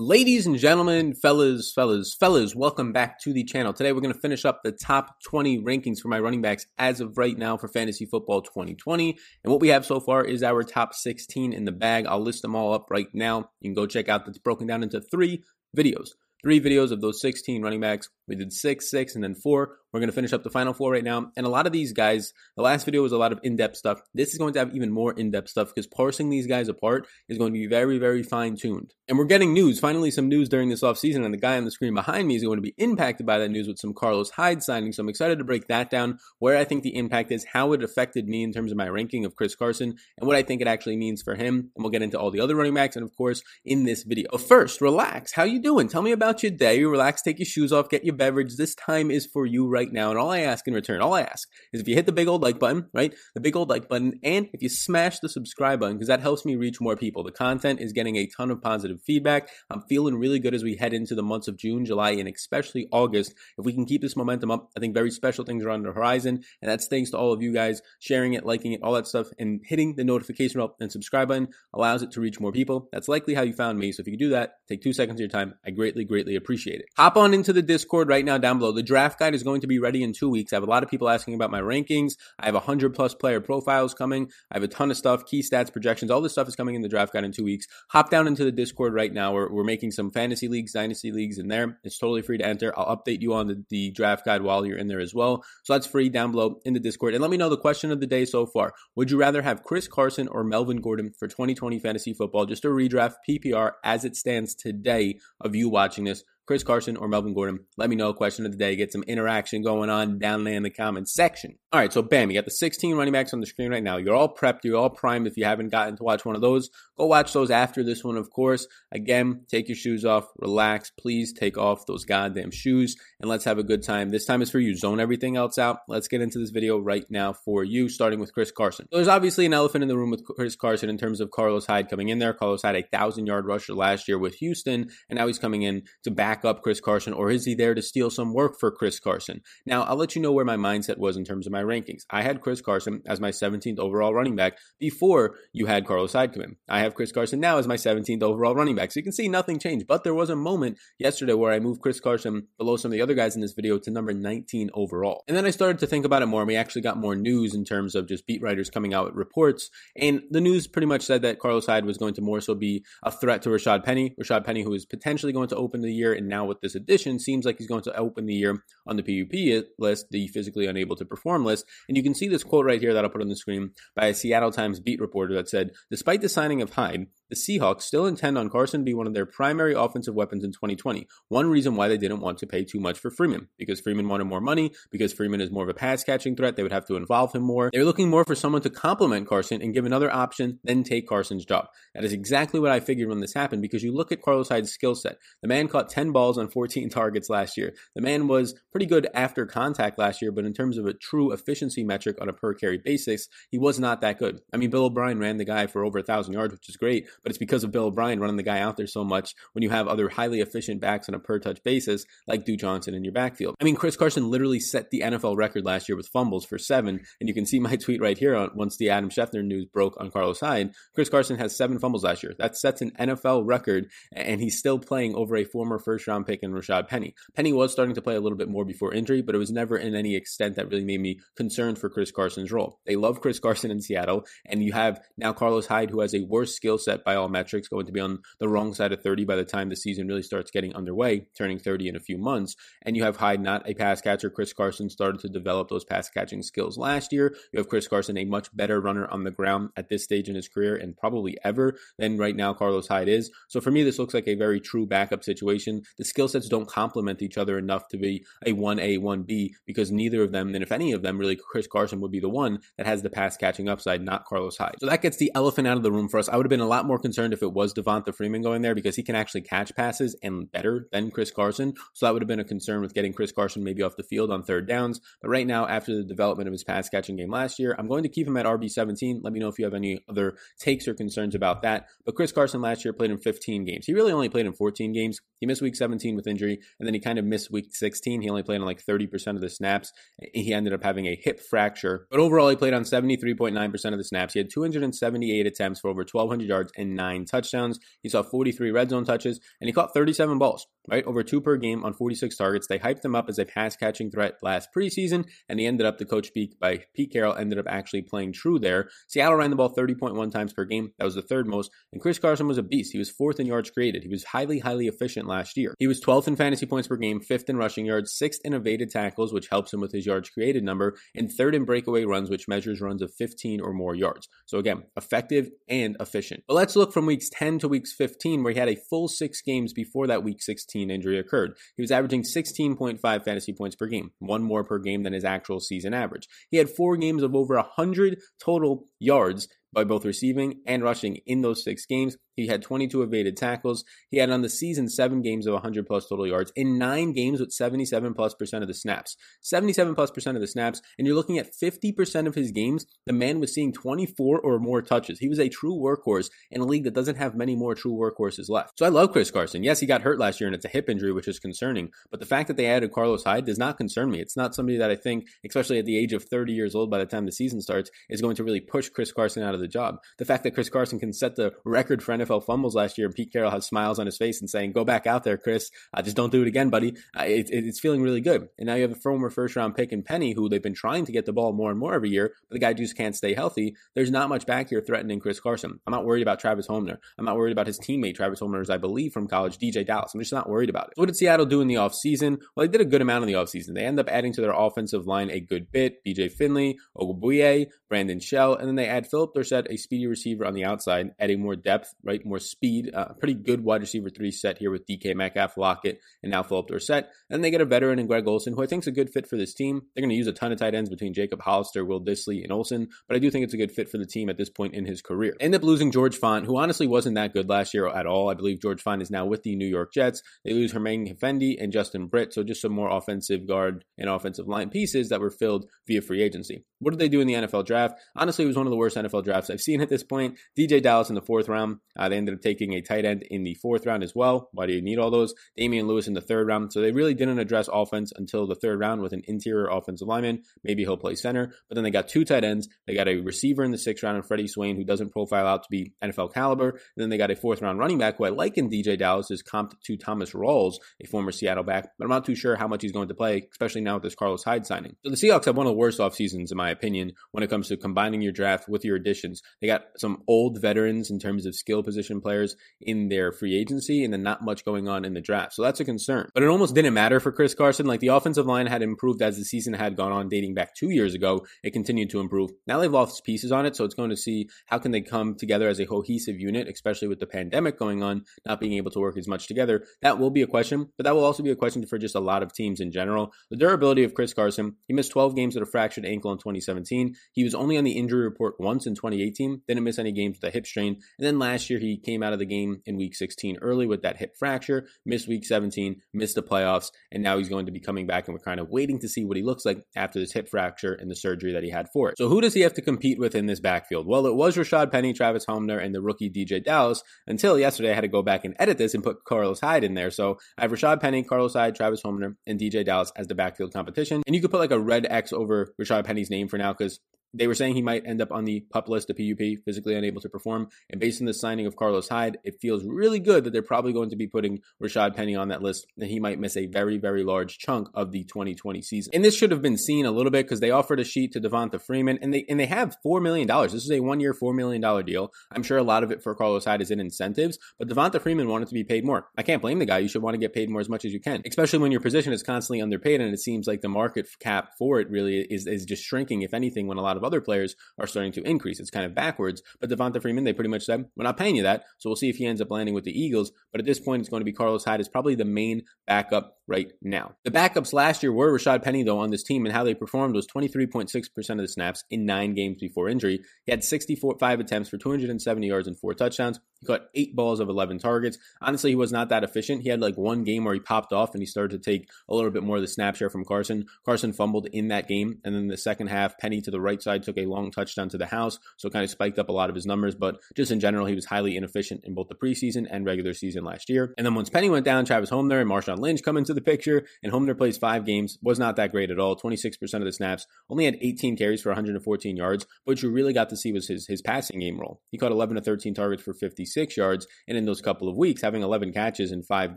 Ladies and gentlemen, fellas, fellas, fellas, welcome back to the channel. Today we're going to finish up the top 20 rankings for my running backs as of right now for fantasy football 2020. And what we have so far is our top 16 in the bag. I'll list them all up right now. You can go check out that's broken down into three videos. Three videos of those 16 running backs. We did six, six, and then four. We're going to finish up the final four right now. And a lot of these guys, the last video was a lot of in depth stuff. This is going to have even more in depth stuff because parsing these guys apart is going to be very, very fine tuned. And we're getting news, finally, some news during this offseason. And the guy on the screen behind me is going to be impacted by that news with some Carlos Hyde signing. So I'm excited to break that down, where I think the impact is, how it affected me in terms of my ranking of Chris Carson, and what I think it actually means for him. And we'll get into all the other running backs, and of course, in this video. First, relax. How you doing? Tell me about your day. Relax, take your shoes off, get your beverage. This time is for you right now. And all I ask ask in return, all I ask is if you hit the big old like button, right? The big old like button, and if you smash the subscribe button, because that helps me reach more people. The content is getting a ton of positive feedback. I'm feeling really good as we head into the months of June, July, and especially August. If we can keep this momentum up, I think very special things are on the horizon. And that's thanks to all of you guys sharing it, liking it, all that stuff, and hitting the notification bell and subscribe button allows it to reach more people. That's likely how you found me. So if you could do that, take two seconds of your time. I greatly, greatly appreciate it. Hop on into the Discord right now down below. The draft guide is going to be ready in two weeks weeks. I have a lot of people asking about my rankings. I have 100 plus player profiles coming. I have a ton of stuff, key stats, projections. All this stuff is coming in the draft guide in two weeks. Hop down into the Discord right now. We're, we're making some fantasy leagues, dynasty leagues in there. It's totally free to enter. I'll update you on the, the draft guide while you're in there as well. So that's free down below in the Discord. And let me know the question of the day so far. Would you rather have Chris Carson or Melvin Gordon for 2020 fantasy football? Just a redraft PPR as it stands today of you watching this. Chris Carson or Melvin Gordon? Let me know. Question of the day. Get some interaction going on down there in the comments section. All right, so bam, you got the 16 running backs on the screen right now. You're all prepped. You're all primed. If you haven't gotten to watch one of those, go watch those after this one, of course. Again, take your shoes off, relax. Please take off those goddamn shoes and let's have a good time. This time is for you. Zone everything else out. Let's get into this video right now for you, starting with Chris Carson. So there's obviously an elephant in the room with Chris Carson in terms of Carlos Hyde coming in there. Carlos had a thousand yard rusher last year with Houston, and now he's coming in to back up Chris Carson, or is he there to steal some work for Chris Carson? Now, I'll let you know where my mindset was in terms of my rankings. I had Chris Carson as my 17th overall running back before you had Carlos Hyde come in. I have Chris Carson now as my 17th overall running back. So you can see nothing changed, but there was a moment yesterday where I moved Chris Carson below some of the other guys in this video to number 19 overall. And then I started to think about it more, and we actually got more news in terms of just beat writers coming out with reports. And the news pretty much said that Carlos Hyde was going to more so be a threat to Rashad Penny. Rashad Penny, who is potentially going to open the year, and now with this addition, seems like he's going to open the year on the PUP list, the physically unable to perform list. And you can see this quote right here that I'll put on the screen by a Seattle Times beat reporter that said, Despite the signing of Hyde, the Seahawks still intend on Carson be one of their primary offensive weapons in 2020. One reason why they didn't want to pay too much for Freeman, because Freeman wanted more money, because Freeman is more of a pass catching threat, they would have to involve him more. They were looking more for someone to complement Carson and give another option, then take Carson's job. That is exactly what I figured when this happened, because you look at Carlos Hyde's skill set. The man caught 10 balls on 14 targets last year. The man was pretty good after contact last year, but in terms of a true efficiency metric on a per carry basis, he was not that good. I mean, Bill O'Brien ran the guy for over a thousand yards, which is great, but it's because of Bill O'Brien running the guy out there so much when you have other highly efficient backs on a per touch basis like Duke Johnson in your backfield. I mean, Chris Carson literally set the NFL record last year with fumbles for seven, and you can see my tweet right here on once the Adam Schefter news broke on Carlos Hyde. Chris Carson has seven fumbles last year. That sets an NFL record, and he's still playing over a former first round pick in Rashad Penny. Penny was starting to play a little bit more before injury, but it was never in any extent that really made me concerned for Chris Carson's role. They love Chris Carson in Seattle, and you have now Carlos Hyde, who has a worse skill set by all metrics, going to be on the wrong side of 30 by the time the season really starts getting underway, turning 30 in a few months. And you have Hyde, not a pass catcher. Chris Carson started to develop those pass catching skills last year. You have Chris Carson, a much better runner on the ground at this stage in his career and probably ever than right now Carlos Hyde is. So for me, this looks like a very true backup situation. The skill sets don't complement each other enough to be a 1A, 1B because neither of them, and if any of them, really Chris Carson would be the one that has the pass catching upside, not Carlos Hyde. So that gets the elephant out of the room for us. I would have been a lot more concerned if it was Devonta Freeman going there because he can actually catch passes and better than Chris Carson. So that would have been a concern with getting Chris Carson maybe off the field on third downs. But right now, after the development of his pass catching game last year, I'm going to keep him at RB17. Let me know if you have any other takes or concerns about that. But Chris Carson last year played in 15 games. He really only played in 14 games. He missed week 17 with injury, and then he kind of missed week 16. He only played on like 30% of the snaps. He ended up having a hip fracture. But overall, he played on 73.9% of the snaps. He had 278 attempts for over 1,200 yards and and nine touchdowns. He saw 43 red zone touches, and he caught 37 balls, right? Over two per game on 46 targets. They hyped him up as a pass catching threat last preseason, and he ended up, the coach speak by Pete Carroll, ended up actually playing true there. Seattle ran the ball 30.1 times per game. That was the third most. And Chris Carson was a beast. He was fourth in yards created. He was highly, highly efficient last year. He was 12th in fantasy points per game, fifth in rushing yards, sixth in evaded tackles, which helps him with his yards created number, and third in breakaway runs, which measures runs of 15 or more yards. So again, effective and efficient. But let's look from weeks 10 to weeks 15, where he had a full six games before that week 16 injury occurred. He was averaging 16.5 fantasy points per game, one more per game than his actual season average. He had four games of over 100 total yards by both receiving and rushing in those six games. He had 22 evaded tackles. He had on the season seven games of 100 plus total yards in nine games with 77 plus percent of the snaps. 77 plus percent of the snaps, and you're looking at 50% of his games. The man was seeing 24 or more touches. He was a true workhorse in a league that doesn't have many more true workhorses left. So I love Chris Carson. Yes, he got hurt last year and it's a hip injury, which is concerning. But the fact that they added Carlos Hyde does not concern me. It's not somebody that I think, especially at the age of 30 years old by the time the season starts, is going to really push Chris Carson out of the job. The fact that Chris Carson can set the record for NFL fumbles last year, and Pete Carroll has smiles on his face and saying, "Go back out there, Chris. Uh, just don't do it again, buddy." Uh, it, it, it's feeling really good. And now you have a former first round pick in Penny, who they've been trying to get the ball more and more every year, but the guy just can't stay healthy. There's not much back here threatening Chris Carson. I'm not worried about Travis Homer. I'm not worried about his teammate Travis Homer, as I believe from college, DeeJay Dallas. I'm just not worried about it. So what did Seattle do in the offseason? Well, they did a good amount in the offseason. They end up adding to their offensive line a good bit. BJ Finney, Ogbuehi, Brandon Shell, and then they add Phillip Dorsett, a speedy receiver on the outside, adding more depth, right? More speed. Uh, pretty good wide receiver three set here with DK Metcalf, Lockett, and now Phillip Dorsett. And they get a veteran in Greg Olsen, who I think is a good fit for this team. They're going to use a ton of tight ends between Jacob Hollister, Will Dissly, and Olsen, but I do think it's a good fit for the team at this point in his career. End up losing George Fant, who honestly wasn't that good last year at all. I believe George Fant is now with the New York Jets. They lose Germain Ifedi and Justin Britt, so just some more offensive guard and offensive line pieces that were filled via free agency. What did they do in the NFL draft? Honestly, it was one of the worst NFL drafts I've seen at this point. DeeJay Dallas in the fourth round. Uh, they ended up taking a tight end in the fourth round as well. Why do you need all those? Damion Lewis in the third round. So they really didn't address offense until the third round with an interior offensive lineman. Maybe he'll play center. But then they got two tight ends. They got a receiver in the sixth round and Freddie Swain, who doesn't profile out to be NFL caliber. And then they got a fourth round running back who I like in DeeJay Dallas is comped to Thomas Rawls, a former Seattle back. But I'm not too sure how much he's going to play, especially now with this Carlos Hyde signing. So the Seahawks have one of the worst off seasons, in my opinion, when it comes to combining your draft with your additions. They got some old veterans in terms of skill position players in their free agency, and then not much going on in the draft. So that's a concern. But it almost didn't matter for Chris Carson. Like the offensive line had improved as the season had gone on, dating back two years ago. It continued to improve. Now they've lost pieces on it, so it's going to see how can they come together as a cohesive unit, especially with the pandemic going on, not being able to work as much together. That will be a question, but that will also be a question for just a lot of teams in general. The durability of Chris Carson. He missed 12 games with a fractured ankle in 2017. He was only on the injury report once in 2018. Didn't miss any games with a hip strain. And then last year he came out of the game in week 16 early with that hip fracture, missed week 17, missed the playoffs, and now he's going to be coming back and we're kind of waiting to see what he looks like after this hip fracture and the surgery that he had for it. So who does he have to compete with in this backfield? Well, it was Rashad Penny, Travis Homer, and the rookie DeeJay Dallas until yesterday I had to go back and edit this and put Carlos Hyde in there. So I have Rashad Penny, Carlos Hyde, Travis Homer, and DeeJay Dallas as the backfield competition. And you could put like a red X over Rashad Penny's name for now because they were saying he might end up on the pup list, the PUP, physically unable to perform. And based on the signing of Carlos Hyde, it feels really good that they're probably going to be putting Rashad Penny on that list, and he might miss a very, very large chunk of the 2020 season. And this should have been seen a little bit because they offered a sheet to Devonta Freeman, and they and they have four million dollars. This is a one-year, four million dollar deal. I'm sure a lot of it for Carlos Hyde is in incentives, but Devonta Freeman wanted to be paid more. I can't blame the guy. You should want to get paid more as much as you can, especially when your position is constantly underpaid, and it seems like the market cap for it really is is just shrinking. If anything, when a lot of other players are starting to increase. It's kind of backwards. But Devonta Freeman, they pretty much said, we're not paying you that. So we'll see if he ends up landing with the Eagles. But at this point, it's going to be Carlos Hyde is probably the main backup right now. The backups last year were Rashad Penny, though, on this team, and how they performed was 23.6% of the snaps in nine games before injury. He had 64 five attempts for 270 yards and four touchdowns. He caught eight balls of 11 targets. Honestly, he was not that efficient. He had like one game where he popped off and he started to take a little bit more of the snap share from Carson. Carson fumbled in that game. And then the second half, Penny to the right side took a long touchdown to the house. So it kind of spiked up a lot of his numbers. But just in general, he was highly inefficient in both the preseason and regular season last year. And then once Penny went down, Travis Homer and Marshawn Lynch come into the picture. And Homer plays five games, was not that great at all. 26% of the snaps, only had 18 carries for 114 yards. But what you really got to see was his, his passing game role. He caught 11 to 13 targets for 56 286 yards. And in those couple of weeks, having 11 catches in five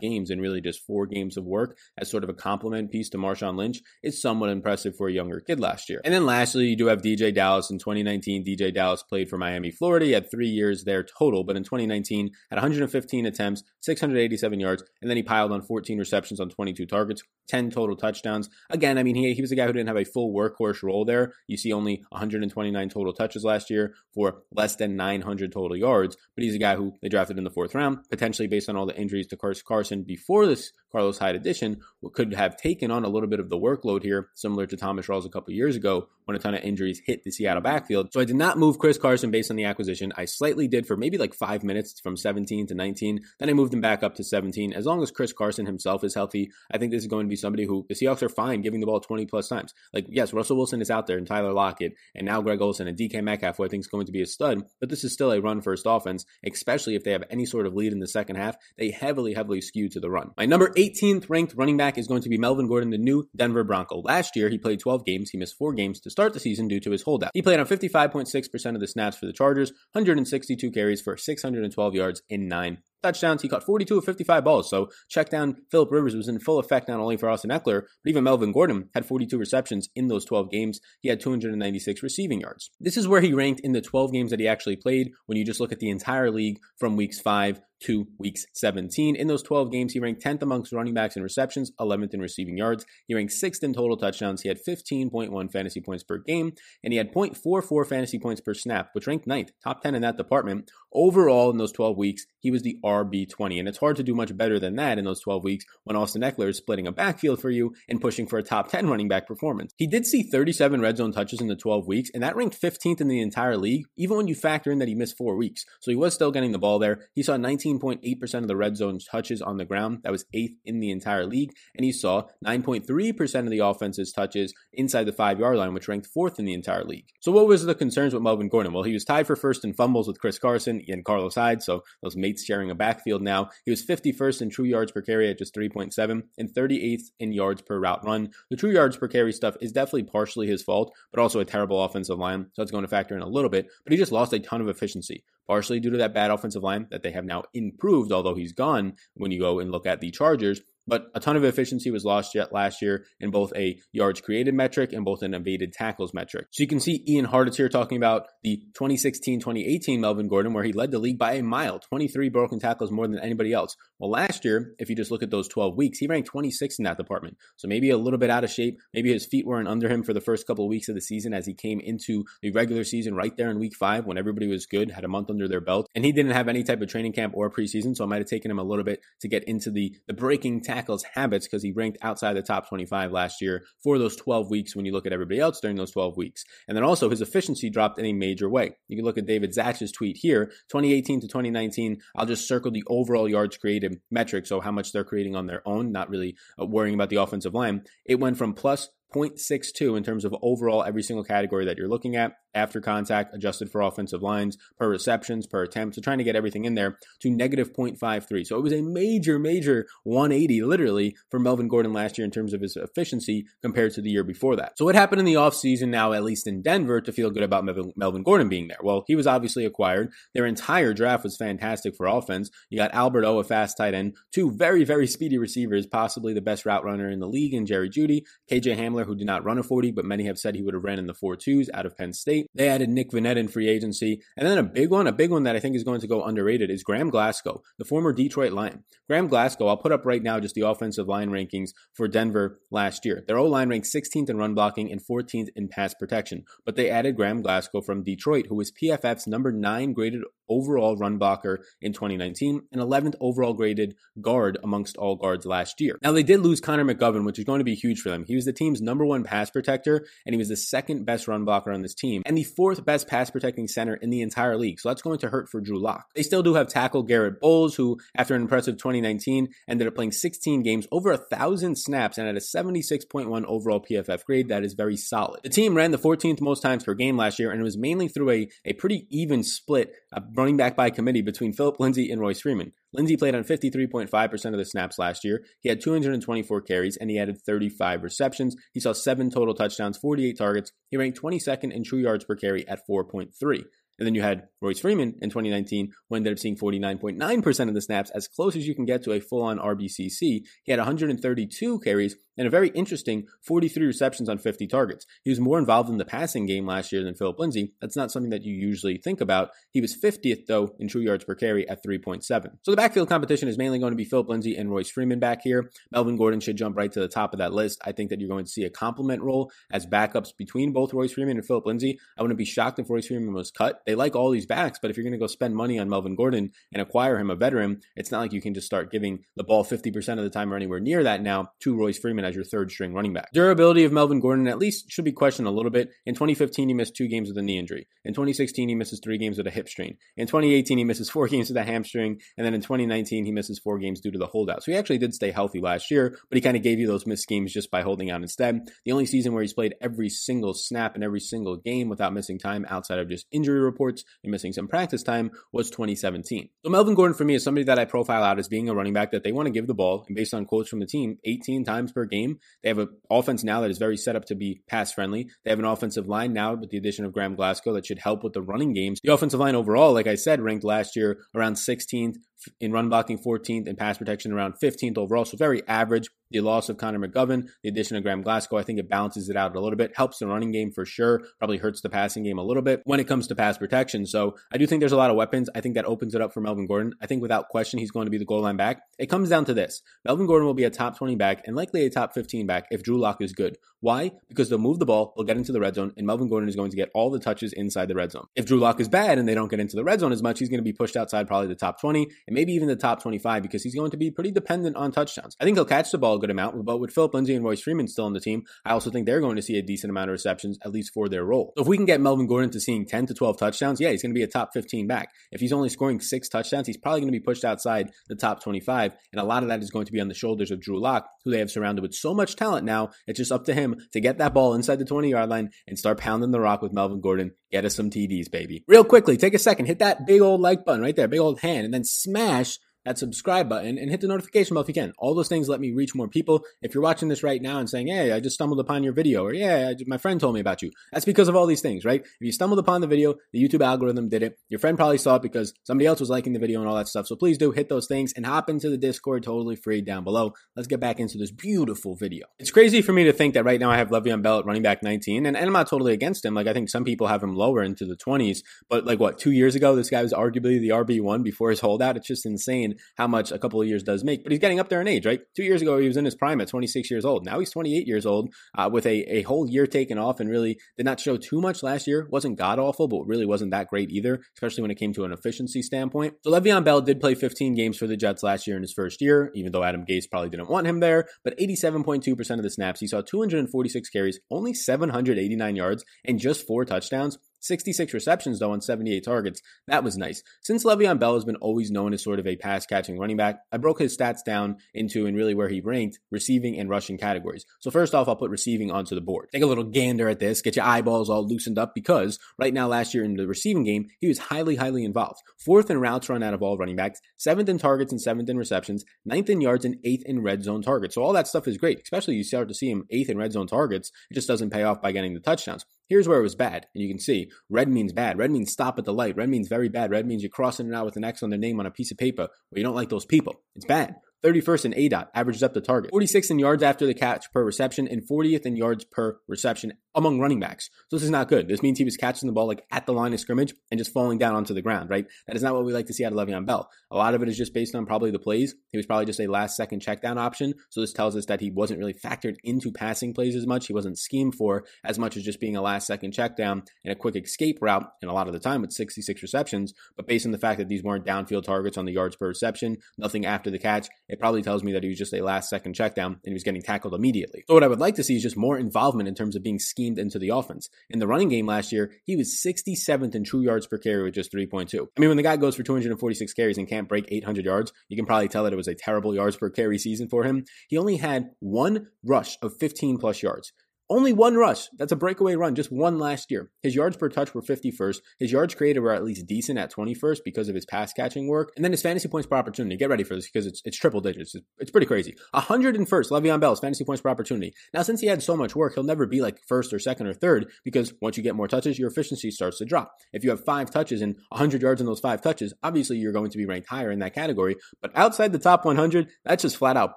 games and really just four games of work as sort of a complement piece to Marshawn Lynch is somewhat impressive for a younger kid last year. And then lastly, you do have DeeJay Dallas in 2019. DeeJay Dallas played for Miami, Florida. He had three years there total, but in 2019 had 115 attempts, 687 yards, and then he piled on 14 receptions on 22 targets, 10 total touchdowns. Again, I mean, he, he was a guy who didn't have a full workhorse role there. You see only 129 total touches last year for less than 900 total yards, but he's a guy who they drafted in the fourth round, potentially based on all the injuries to Carson before this Carlos Hyde addition, could have taken on a little bit of the workload here, similar to Thomas Rawls a couple years ago when a ton of injuries hit the Seattle backfield. So I did not move Chris Carson based on the acquisition. I slightly did for maybe like five minutes from 17 to 19. Then I moved him back up to 17. As long as Chris Carson himself is healthy, I think this is going to be somebody who the Seahawks are fine giving the ball 20 plus times. Like, yes, Russell Wilson is out there and Tyler Lockett and now Greg Olsen and DK Metcalf, who I think is going to be a stud, but this is still a run first offense, especially if they have any sort of lead in the second half. They heavily, heavily skew to the run. My number 18th ranked running back is going to be Melvin Gordon, the new Denver Bronco. Last year, he played 12 games. He missed four games to start the season due to his holdout. He played on 55.6% of the snaps for the Chargers, 162 carries for 612 yards in nine touchdowns. He caught 42 of 55 balls. So check down Philip Rivers was in full effect not only for Austin Ekeler, but even Melvin Gordon had 42 receptions in those 12 games. He had 296 receiving yards. This is where he ranked in the 12 games that he actually played when you just look at the entire league from weeks 5 to weeks 17. In those 12 games, he ranked 10th amongst running backs in receptions, 11th in receiving yards. He ranked 6th in total touchdowns. He had 15.1 fantasy points per game, and he had 0.44 fantasy points per snap, which ranked 9th, top 10 in that department. Overall, in those 12 weeks, he was the RB20, and it's hard to do much better than that in those 12 weeks when Austin Ekeler is splitting a backfield for you and pushing for a top 10 running back performance. He did see 37 red zone touches in the 12 weeks, and that ranked 15th in the entire league, even when you factor in that he missed four weeks. So he was still getting the ball there. He saw 19.8% of the red zone touches on the ground. That was eighth in the entire league. And he saw 9.3% of the offense's touches inside the five yard line, which ranked fourth in the entire league. So what was the concerns with Melvin Gordon? Well, he was tied for first in fumbles with Chris Carson and Carlos Hyde. So those mates sharing a backfield now. He was 51st in true yards per carry at just 3.7 and 38th in yards per route run. The true yards per carry stuff is definitely partially his fault, but also a terrible offensive line. So it's going to factor in a little bit, but he just lost a ton of efficiency partially due to that bad offensive line that they have now improved, although he's gone when you go and look at the Chargers. But a ton of efficiency was lost yet last year in both a yards created metric and both an evaded tackles metric. So you can see Ian Hartitz here talking about the 2016-2018 Melvin Gordon, where he led the league by a mile, 23 broken tackles more than anybody else. Well, last year, if you just look at those 12 weeks, he ranked 26 in that department. So maybe a little bit out of shape. Maybe his feet weren't under him for the first couple of weeks of the season as he came into the regular season right there in week five when everybody was good, had a month under their belt, and he didn't have any type of training camp or preseason. So it might have taken him a little bit to get into the the breaking tackles habits because he ranked outside the top 25 last year for those 12 weeks when you look at everybody else during those 12 weeks. And then also his efficiency dropped in a major way. You can look at David Zach's tweet here, 2018 to 2019. I'll just circle the overall yards created metric, so how much they're creating on their own, not really uh, worrying about the offensive line. It went from plus 0.62 in terms of overall every single category that you're looking at after contact, adjusted for offensive lines, per receptions, per attempt. So trying to get everything in there to negative 0.53. So it was a major, major 180 literally for Melvin Gordon last year in terms of his efficiency compared to the year before that. So what happened in the offseason now, at least in Denver, to feel good about Melvin Gordon being there? Well, he was obviously acquired. Their entire draft was fantastic for offense. You got Albert O, a fast tight end, two very, very speedy receivers, possibly the best route runner in the league, and Jerry Jeudy, KJ Hamler, who did not run a 40, but many have said he would have ran in the 4.2s out of Penn State. They added Nick Vannett in free agency. And then a big one, a big one that I think is going to go underrated is Graham Glasgow, the former Detroit Lion. Graham Glasgow, I'll put up right now just the offensive line rankings for Denver last year. Their O line ranked 16th in run blocking and 14th in pass protection. But they added Graham Glasgow from Detroit, who was PFF's number nine graded overall run blocker in 2019 and 11th overall graded guard amongst all guards last year. Now, they did lose Connor McGovern, which is going to be huge for them. He was the team's number one pass protector, and he was the second best run blocker on this team, and the fourth best pass protecting center in the entire league. So that's going to hurt for Drew Lock. They still do have tackle Garrett Bolles, who, after an impressive 2019, ended up playing 16 games, over a thousand snaps, and at a 76.1 overall PFF grade. That is very solid. The team ran the 14th most times per game last year, and it was mainly through a, a pretty even split uh, running back by committee between Philip Lindsay and Royce Freeman. Lindsay played on 53.5% of the snaps last year. He had 224 carries and he added 35 receptions. He saw seven total touchdowns, 48 targets. He ranked 22nd in true yards per carry at 4.3. And then you had Royce Freeman in 2019, who ended up seeing 49.9% of the snaps, as close as you can get to a full on RBCC. He had 132 carries and a very interesting 43 receptions on 50 targets. He was more involved in the passing game last year than Philip Lindsay. That's not something that you usually think about. He was 50th, though, in true yards per carry at 3.7. So the backfield competition is mainly going to be Philip Lindsay and Royce Freeman back here. Melvin Gordon should jump right to the top of that list. I think that you're going to see a complement role as backups between both Royce Freeman and Philip Lindsay. I wouldn't be shocked if Royce Freeman was cut. They like all these backs, but if you're going to go spend money on Melvin Gordon and acquire him a veteran, it's not like you can just start giving the ball 50% of the time or anywhere near that now to Royce Freeman as your third string running back. Durability of Melvin Gordon at least should be questioned a little bit. In 2015, he missed two games with a knee injury. In 2016, he misses three games with a hip strain. In 2018, he misses four games with a hamstring. And then in 2019, he misses four games due to the holdout. So he actually did stay healthy last year, but he kind of gave you those missed games just by holding out instead. The only season where he's played every single snap in every single game without missing time outside of just injury reports and missing some practice time was 2017. So Melvin Gordon for me is somebody that I profile out as being a running back that they want to give the ball. And based on quotes from the team, 18 times per game. They have an offense now that is very set up to be pass friendly. They have an offensive line now with the addition of Graham Glasgow that should help with the running games. The offensive line overall, like I said, ranked last year around 16th in run blocking 14th in pass protection around 15th overall. So very average. The loss of Connor McGovern, the addition of Graham Glasgow, I think it balances it out a little bit, helps the running game for sure, probably hurts the passing game a little bit when it comes to pass protection. So I do think there's a lot of weapons. I think that opens it up for Melvin Gordon. I think without question, he's going to be the goal line back. It comes down to this Melvin Gordon will be a top 20 back and likely a top 15 back if Drew Lock is good. Why? Because they'll move the ball, they'll get into the red zone, and Melvin Gordon is going to get all the touches inside the red zone. If Drew Lock is bad and they don't get into the red zone as much, he's going to be pushed outside probably the top 20 and maybe even the top 25 because he's going to be pretty dependent on touchdowns. I think he'll catch the ball good amount, but with Philip Lindsay and Royce Freeman still on the team, I also think they're going to see a decent amount of receptions, at least for their role. So if we can get Melvin Gordon to seeing 10 to 12 touchdowns, yeah, he's going to be a top 15 back. If he's only scoring six touchdowns, he's probably going to be pushed outside the top 25. And a lot of that is going to be on the shoulders of Drew Lock, who they have surrounded with so much talent now. It's just up to him to get that ball inside the 20 yard line and start pounding the rock with Melvin Gordon. Get us some TDs, baby. Real quickly, take a second, hit that big old like button right there, big old hand, and then smash that subscribe button and hit the notification bell if you can. All those things let me reach more people. If you're watching this right now and saying, hey, I just stumbled upon your video, or yeah, my friend told me about you, that's because of all these things, right? If you stumbled upon the video, the YouTube algorithm did it. Your friend probably saw it because somebody else was liking the video and all that stuff. So please do hit those things and hop into the Discord totally free down below. Let's get back into this beautiful video. It's crazy for me to think that right now I have Le'Veon Bell at running back 19, and, and I'm not totally against him. Like, I think some people have him lower into the 20s, but like what, two years ago, this guy was arguably the RB1 before his holdout. It's just insane how much a couple of years does make, but he's getting up there in age, right? Two years ago, he was in his prime at 26 years old. Now he's 28 years old uh, with a, a whole year taken off and really did not show too much last year. Wasn't god awful, but really wasn't that great either, especially when it came to an efficiency standpoint. So Le'Veon Bell did play 15 games for the Jets last year in his first year, even though Adam Gase probably didn't want him there. But 87.2% of the snaps, he saw 246 carries, only 789 yards, and just four touchdowns. 66 receptions, though, on 78 targets. That was nice. Since Le'Veon Bell has been always known as sort of a pass catching running back, I broke his stats down into and really where he ranked receiving and rushing categories. So, first off, I'll put receiving onto the board. Take a little gander at this, get your eyeballs all loosened up because right now, last year in the receiving game, he was highly, highly involved. Fourth in routes run out of all running backs, seventh in targets and seventh in receptions, ninth in yards and eighth in red zone targets. So, all that stuff is great, especially you start to see him eighth in red zone targets. It just doesn't pay off by getting the touchdowns. Here's where it was bad. And you can see red means bad. Red means stop at the light. Red means very bad. Red means you're crossing it out with an X on their name on a piece of paper where you don't like those people. It's bad. 31st in ADOT, averages up the target. 46th in yards after the catch per reception, and 40th in yards per reception among running backs. So this is not good. This means he was catching the ball like at the line of scrimmage and just falling down onto the ground, right? That is not what we like to see out of Le'Veon Bell. A lot of it is just based on probably the plays. He was probably just a last second check down option. So this tells us that he wasn't really factored into passing plays as much. He wasn't schemed for as much as just being a last second check down and a quick escape route. And a lot of the time with 66 receptions. But based on the fact that these weren't downfield targets on the yards per reception, nothing after the catch, it probably tells me that he was just a last second check down and he was getting tackled immediately. So what I would like to see is just more involvement in terms of being schemed into the offense. In the running game last year, he was 67th in true yards per carry with just 3.2. I mean, when the guy goes for 246 carries and can't break 800 yards, you can probably tell that it was a terrible yards per carry season for him. He only had one rush of 15 plus yards Only one rush. That's a breakaway run, just one last year. His yards per touch were 51st. His yards created were at least decent at 21st because of his pass catching work. And then his fantasy points per opportunity. Get ready for this because it's, it's triple digits. It's, it's pretty crazy. 101st, Le'Veon Bell's fantasy points per opportunity. Now, since he had so much work, he'll never be like first or second or third because once you get more touches, your efficiency starts to drop. If you have five touches and 100 yards in those five touches, obviously you're going to be ranked higher in that category. But outside the top 100, that's just flat out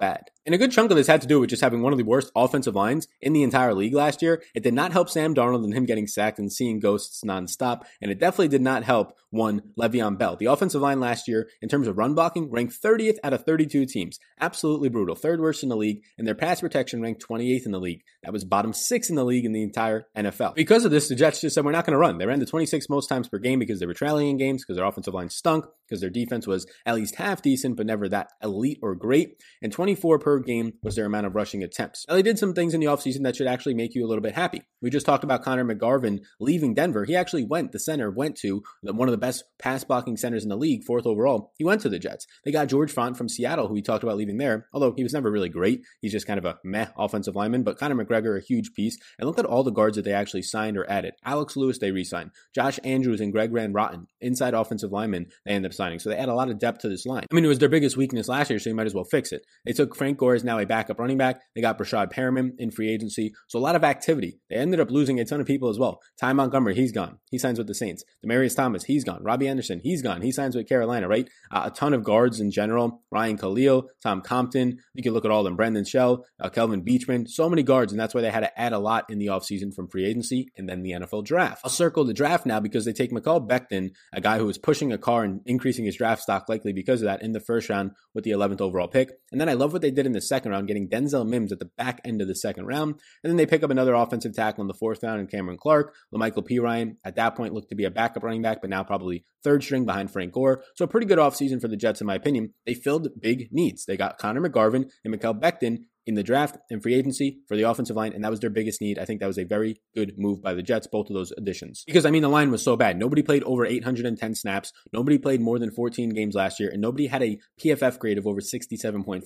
bad. And a good chunk of this had to do with just having one of the worst offensive lines in the entire league last year. It did not help Sam Darnold and him getting sacked and seeing ghosts nonstop. And it definitely did not help one Le'Veon Bell. The offensive line last year, in terms of run blocking, ranked 30th out of 32 teams. Absolutely brutal. Third worst in the league. And their pass protection ranked 28th in the league. That was bottom six in the league in the entire NFL. Because of this, the Jets just said, we're not going to run. They ran the 26 most times per game because they were trailing in games, because their offensive line stunk, because their defense was at least half decent, but never that elite or great. And 24 per game was their amount of rushing attempts. Now, they did some things in the offseason that should actually make you a little bit happy. We just talked about Connor McGovern leaving Denver. He actually went, the center went to one of the best pass blocking centers in the league, fourth overall. He went to the Jets. They got George Fant from Seattle, who we talked about leaving there, although he was never really great. He's just kind of a meh offensive lineman, but Conor McGregor, a huge piece. And look at all the guards that they actually signed or added. Alex Lewis, they re signed. Josh Andrews and Greg Van Roten, inside offensive linemen, they ended up signing. So they add a lot of depth to this line. I mean, it was their biggest weakness last year, so you might as well fix it. They took Frank Gore as now a backup running back. They got Breshad Perriman in free agency. So a lot of activity. They ended up losing a ton of people as well. Ty Montgomery, he's gone. He signs with the Saints. Demaryius Thomas, he's gone. Robbie Anderson, he's gone. He signs with Carolina, right? Uh, a ton of guards in general. Ryan Kalil, Tom Compton. You can look at all them. Brandon Shell, uh, Kelvin Beachum. So many guards, and that's why they had to add a lot in the offseason from free agency and then the NFL draft. I'll circle the draft now because they take Mekhi Becton, a guy who was pushing a car and increasing his draft stock likely because of that in the first round with the 11th overall pick. And then I love what they did in the second round, getting Denzel Mims at the back end of the second round. And then they pick up another offensive tackle in the fourth round and Cameron Clark. La'Mical Perine at that point looked to be a backup running back, but now probably third string behind Frank Gore. So a pretty good offseason for the Jets, in my opinion. They filled big needs. They got Connor McGovern and Mekhi Becton in the draft and free agency for the offensive line, and that was their biggest need. I think that was a very good move by the Jets, both of those additions. Because, I mean, the line was so bad. Nobody played over 810 snaps, nobody played more than 14 games last year, and nobody had a PFF grade of over 67.5.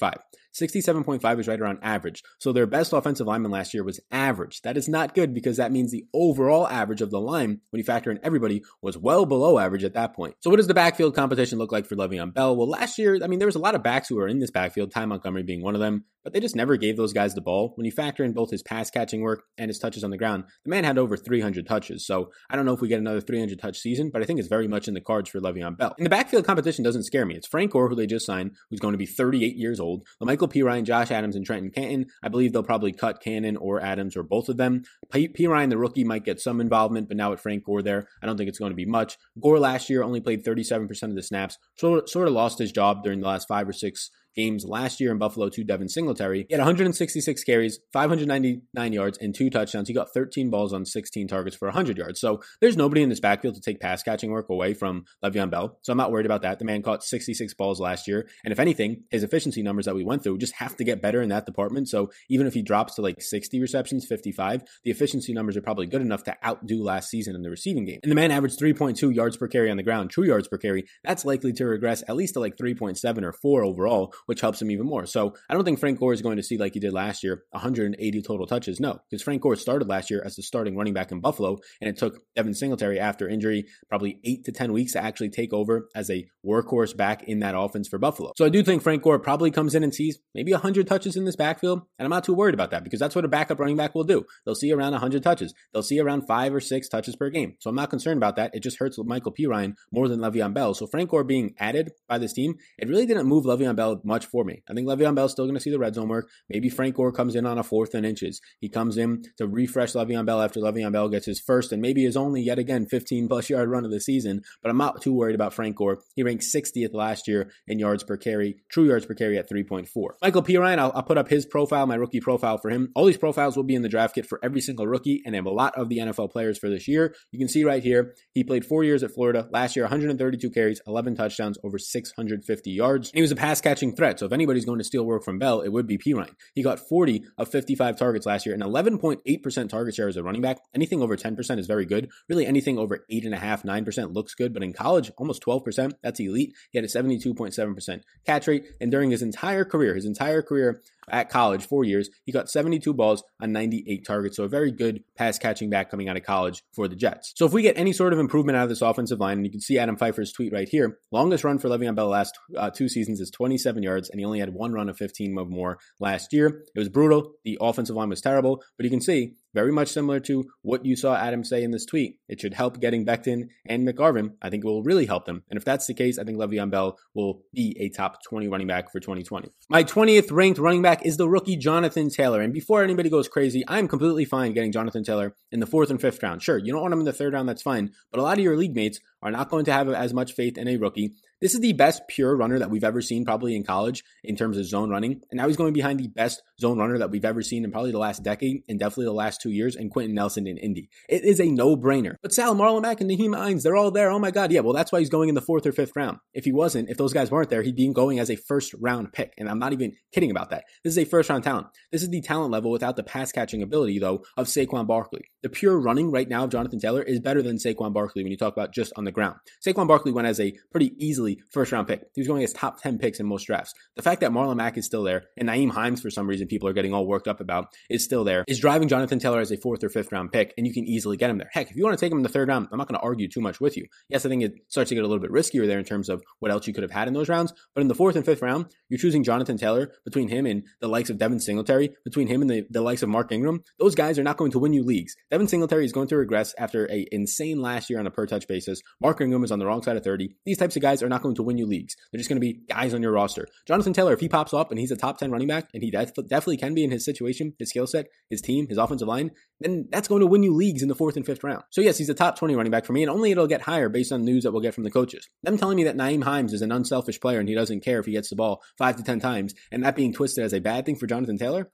67.5 is right around average. So their best offensive lineman last year was average. That is not good because that means the overall average of the line, when you factor in everybody, was well below average at that point. So what does the backfield competition look like for Le'Veon Bell? Well, last year, I mean, there was a lot of backs who were in this backfield, Ty Montgomery being one of them, but they just never gave those guys the ball. When you factor in both his pass catching work and his touches on the ground, the man had over 300 touches. So I don't know if we get another 300 touch season, but I think it's very much in the cards for Le'Veon Bell. And the backfield competition doesn't scare me. It's Frank Gore, who they just signed, who's going to be 38 years old. La'Mical Perine, Josh Adams, and Trenton Cannon. I believe they'll probably cut Cannon or Adams or both of them. P. P. Ryan, the rookie, might get some involvement, but now with Frank Gore there, I don't think it's going to be much. Gore last year only played 37% of the snaps, so sort of lost his job during the last five or six games last year in Buffalo to Devin Singletary. He had 166 carries, 599 yards, and two touchdowns. He got 13 balls on 16 targets for 100 yards. So there's nobody in this backfield to take pass catching work away from Le'Veon Bell. So I'm not worried about that. The man caught 66 balls last year. And if anything, his efficiency numbers that we went through just have to get better in that department. So even if he drops to like 60 receptions, 55, the efficiency numbers are probably good enough to outdo last season in the receiving game. And the man averaged 3.2 yards per carry on the ground, true yards per carry. That's likely to regress at least to like 3.7 or 4 overall, which helps him even more. So I don't think Frank Gore is going to see, like he did last year, 180 total touches. No, because Frank Gore started last year as the starting running back in Buffalo, and it took Devin Singletary after injury probably eight to 10 weeks to actually take over as a workhorse back in that offense for Buffalo. So I do think Frank Gore probably comes in and sees maybe 100 touches in this backfield, and I'm not too worried about that because that's what a backup running back will do. They'll see around 100 touches. They'll see around five or six touches per game. So I'm not concerned about that. It just hurts Michael Perine more than Le'Veon Bell. So Frank Gore being added by this team, it really didn't move Le'Veon Bell much for me. I think Le'Veon Bell's still going to see the red zone work. Maybe Frank Gore comes in on a fourth and inches. He comes in to refresh Le'Veon Bell after Le'Veon Bell gets his first and maybe his only yet again 15 plus yard run of the season. But I'm not too worried about Frank Gore. He ranked 60th last year in yards per carry, true yards per carry at 3.4. Michael Perine, I'll, I'll put up his profile, my rookie profile for him. All these profiles will be in the draft kit for every single rookie, and I have a lot of the NFL players for this year. You can see right here, he played four years at Florida. Last year, 132 carries, 11 touchdowns, over 650 yards. And he was a pass catching threat. So if anybody's going to steal work from Bell, it would be Perine. He got 40 of 55 targets last year and 11.8% target share as a running back. Anything over 10% is very good. Really, anything over 8.5%, 9% looks good. But in college, almost 12%, that's elite. He had a 72.7% catch rate. And during his entire career, his entire career at college, four years, he got 72 balls on 98 targets. So a very good pass catching back coming out of college for the Jets. So if we get any sort of improvement out of this offensive line, and you can see Adam Pfeifer's tweet right here, longest run for Le'Veon Bell last uh, two seasons is 27 yards, and he only had one run of 15 or more last year. It was brutal. The offensive line was terrible, but you can see very much similar to what you saw Adam say in this tweet. It should help getting Becton and McGovern. I think it will really help them. And if that's the case, I think Le'Veon Bell will be a top 20 running back for 2020. My 20th ranked running back is the rookie Jonathan Taylor. And before anybody goes crazy, I'm completely fine getting Jonathan Taylor in the fourth and fifth round. Sure, you don't want him in the third round, that's fine. But a lot of your league mates are not going to have as much faith in a rookie. This is the best pure runner that we've ever seen, probably in college, in terms of zone running. And now he's going behind the best zone runner that we've ever seen in probably the last decade and definitely the last two years, and Quenton Nelson in Indy. It is a no brainer. But Sal, Marlon Mack, and Nyheim Hines, they're all there. Oh my God. Yeah, well, that's why he's going in the fourth or fifth round. If he wasn't, if those guys weren't there, he'd be going as a first round pick. And I'm not even kidding about that. This is a first round talent. This is the talent level without the pass catching ability, though, of Saquon Barkley. The pure running right now of Jonathan Taylor is better than Saquon Barkley when you talk about just on the ground. Saquon Barkley went as a pretty easily first round pick. He was going as top 10 picks in most drafts. The fact that Marlon Mack is still there and Nyheim Hines, for some reason, people are getting all worked up about, is still there, is driving Jonathan Taylor as a fourth or fifth round pick, and you can easily get him there. Heck, if you want to take him in the third round, I'm not going to argue too much with you. Yes, I think it starts to get a little bit riskier there in terms of what else you could have had in those rounds, but in the fourth and fifth round, you're choosing Jonathan Taylor between him and the likes of Devin Singletary, between him and the, the likes of Mark Ingram. Those guys are not going to win you leagues. Devin Singletary is going to regress after a insane last year on a per touch basis. Mark Ingram is on the wrong side of 30. These types of guys are not going to win you leagues. They're just going to be guys on your roster. Jonathan Taylor, if he pops up and he's a top 10 running back, and he def- definitely can be in his situation, his skill set, his team, his offensive line, then that's going to win you leagues in the fourth and fifth round. So yes, he's a top 20 running back for me, and only it'll get higher based on news that we'll get from the coaches. Them telling me that Nyheim Hines is an unselfish player and he doesn't care if he gets the ball five to 10 times, and that being twisted as a bad thing for Jonathan Taylor,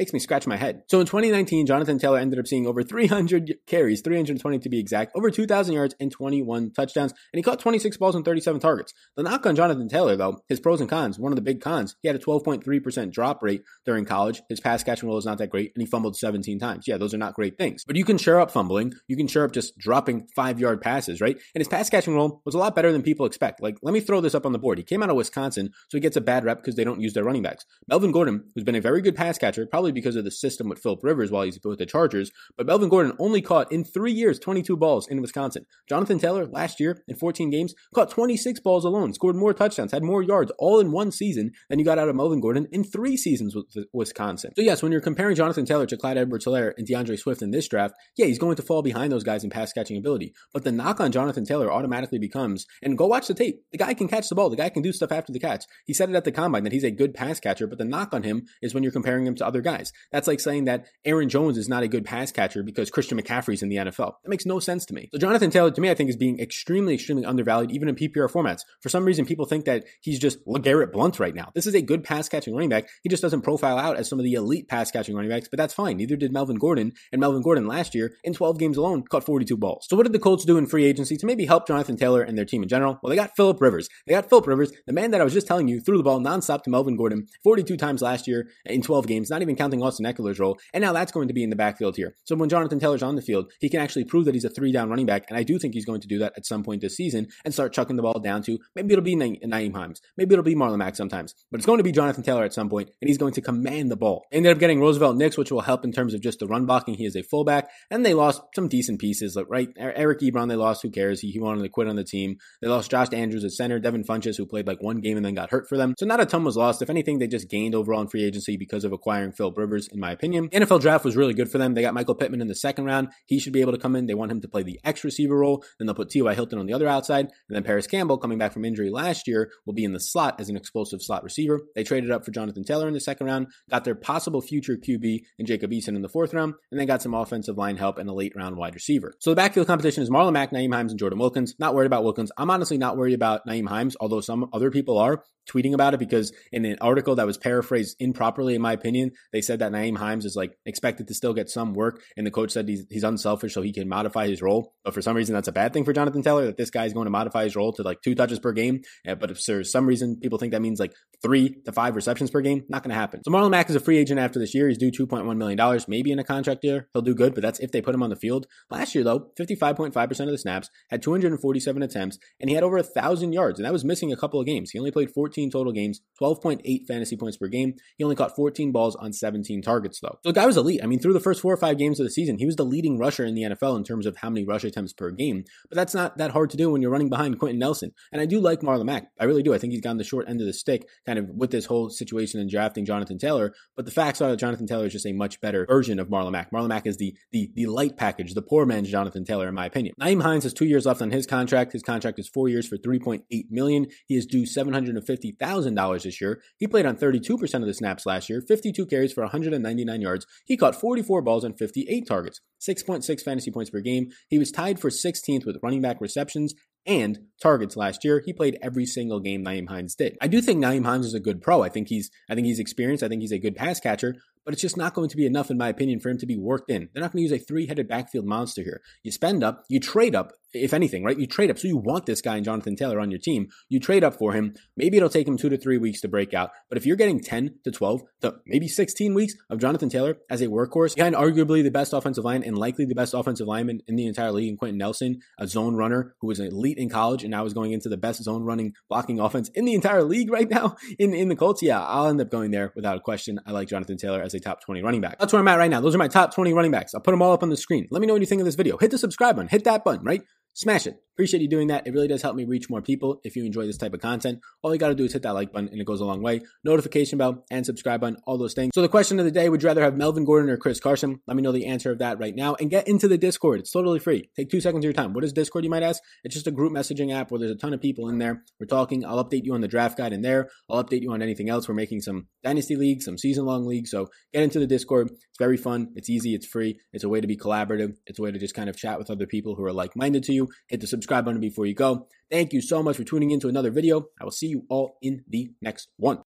makes me scratch my head. So in 2019, Jonathan Taylor ended up seeing over 300 carries, 320 to be exact, over 2,000 yards and 21 touchdowns, and he caught 26 balls and 37 targets. The knock on Jonathan Taylor, though, his pros and cons, one of the big cons, he had a 12.3% drop rate during college. His pass catching role is not that great, and he fumbled 17 times. Yeah, those are not great things. But you can share up fumbling. You can share up just dropping five yard passes, right? And his pass catching role was a lot better than people expect. Like, let me throw this up on the board. He came out of Wisconsin, so he gets a bad rep because they don't use their running backs. Melvin Gordon, who's been a very good pass catcher, probably because of the system with Philip Rivers while he's with the Chargers, but Melvin Gordon only caught in three years 22 balls in Wisconsin. Jonathan Taylor last year in 14 games caught 26 balls alone, scored more touchdowns, had more yards all in one season than you got out of Melvin Gordon in three seasons with Wisconsin. So yes, when you're comparing Jonathan Taylor to Clyde Edwards-Helaire and D'Andre Swift in this draft, yeah, he's going to fall behind those guys in pass catching ability. But the knock on Jonathan Taylor automatically becomes, and go watch the tape. The guy can catch the ball. The guy can do stuff after the catch. He said it at the combine that he's a good pass catcher, but the knock on him is when you're comparing him to other guys. That's like saying that Aaron Jones is not a good pass catcher because Christian McCaffrey's in the NFL. That makes no sense to me. So Jonathan Taylor, to me, I think is being extremely, extremely undervalued, even in PPR formats. For some reason, people think that he's just LeGarrette Blount right now. This is a good pass catching running back. He just doesn't profile out as some of the elite pass catching running backs, but that's fine. Neither did Melvin Gordon. And Melvin Gordon last year, in 12 games alone, caught 42 balls. So what did the Colts do in free agency to maybe help Jonathan Taylor and their team in general? Well, they got Philip Rivers. They got Philip Rivers, the man that I was just telling you threw the ball nonstop to Melvin Gordon 42 times last year in 12 games, not even counting Austin Ekeler's role. And now that's going to be in the backfield here. So when Jonathan Taylor's on the field, he can actually prove that he's a three down running back. And I do think he's going to do that at some point this season and start chucking the ball down to maybe it'll be Nyheim Hines. Maybe it'll be Marlon Mack sometimes. But it's going to be Jonathan Taylor at some point, and he's going to command the ball. Ended up getting Roosevelt Nix, which will help in terms of just the run blocking. He is a fullback. And they lost some decent pieces, like right Eric Ebron, they lost. Who cares? He, he wanted to quit on the team. They lost Josh Andrews at center, Devin Funchess, who played like one game and then got hurt for them. So not a ton was lost. If anything, they just gained overall in free agency because of acquiring Phil Rivers, in my opinion. NFL draft was really good for them. They got Michael Pittman in the second round. He should be able to come in. They want him to play the X receiver role. Then they'll put T.Y. Hilton on the other outside. And then Parris Campbell, coming back from injury last year, will be in the slot as an explosive slot receiver. They traded up for Jonathan Taylor in the second round, got their possible future QB in Jacob Eason in the fourth round, and then got some offensive line help and a late round wide receiver. So the backfield competition is Marlon Mack, Nyheim Hines, and Jordan Wilkins. Not worried about Wilkins. I'm honestly not worried about Nyheim Hines, although some other people are tweeting about it because in an article that was paraphrased improperly, in my opinion, they said that Nyheim Hines is like expected to still get some work, and the coach said he's, he's unselfish so he can modify his role. But for some reason, that's a bad thing for Jonathan Taylor that this guy is going to modify his role to like two touches per game. But if for some reason people think that means like three to five receptions per game, not going to happen. So Marlon Mack is a free agent after this year. He's due $2.1 million, maybe in a contract year. He'll do good, but that's if they put him on the field. Last year, though, 55.5% of the snaps, had 247 attempts, and he had over a 1,000 yards, and that was missing a couple of games. He only played 14 14 total games, 12.8 fantasy points per game. He only caught 14 balls on 17 targets, though. So the guy was elite. I mean, through the first four or five games of the season, he was the leading rusher in the NFL in terms of how many rush attempts per game. But that's not that hard to do when you're running behind Quenton Nelson. And I do like Marlon Mack. I really do. I think he's gotten the short end of the stick kind of with this whole situation and drafting Jonathan Taylor. But the facts are that Jonathan Taylor is just a much better version of Marlon Mack. Marlon Mack is the the the light package, the poor man's Jonathan Taylor, in my opinion. Nyheim Hines has two years left on his contract. His contract is four years for 3.8 million. He is due $750,000 this year. He played on 32% of the snaps last year, 52 carries for 199 yards. He caught 44 balls on 58 targets, 6.6 fantasy points per game. He was tied for 16th with running back receptions and targets last year. He played every single game Nyheim Hines did. I do think Nyheim Hines is a good pro. I think he's I think he's experienced. I think he's a good pass catcher, but it's just not going to be enough, in my opinion, for him to be worked in. They're not going to use a three headed backfield monster here. You spend up, you trade up, if anything, right? You trade up. So you want this guy and Jonathan Taylor on your team. You trade up for him. Maybe it'll take him two to three weeks to break out. But if you're getting 10 to 12 to maybe 16 weeks of Jonathan Taylor as a workhorse behind arguably the best offensive line and likely the best offensive lineman in the entire league and Quenton Nelson, a zone runner who was elite in college and now is going into the best zone running blocking offense in the entire league right now in, in the Colts, yeah, I'll end up going there without a question. I like Jonathan Taylor as a top 20 running back. That's where I'm at right now. Those are my top 20 running backs. I'll put them all up on the screen. Let me know what you think of this video. Hit the subscribe button, hit that button, right? Smash it. Appreciate you doing that. It really does help me reach more people. If you enjoy this type of content, all you got to do is hit that like button and it goes a long way. Notification bell and subscribe button, all those things. So the question of the day, would you rather have Melvin Gordon or Chris Carson? Let me know the answer of that right now and get into the Discord. It's totally free. Take two seconds of your time. What is Discord, you might ask? It's just a group messaging app where there's a ton of people in there. We're talking. I'll update you on the draft guide in there. I'll update you on anything else. We're making some dynasty leagues, some season long leagues. So get into the Discord. It's very fun. It's easy. It's free. It's a way to be collaborative. It's a way to just kind of chat with other people who are like minded to you. Hit the subscribe button before you go. Thank you so much for tuning in to another video. I will see you all in the next one.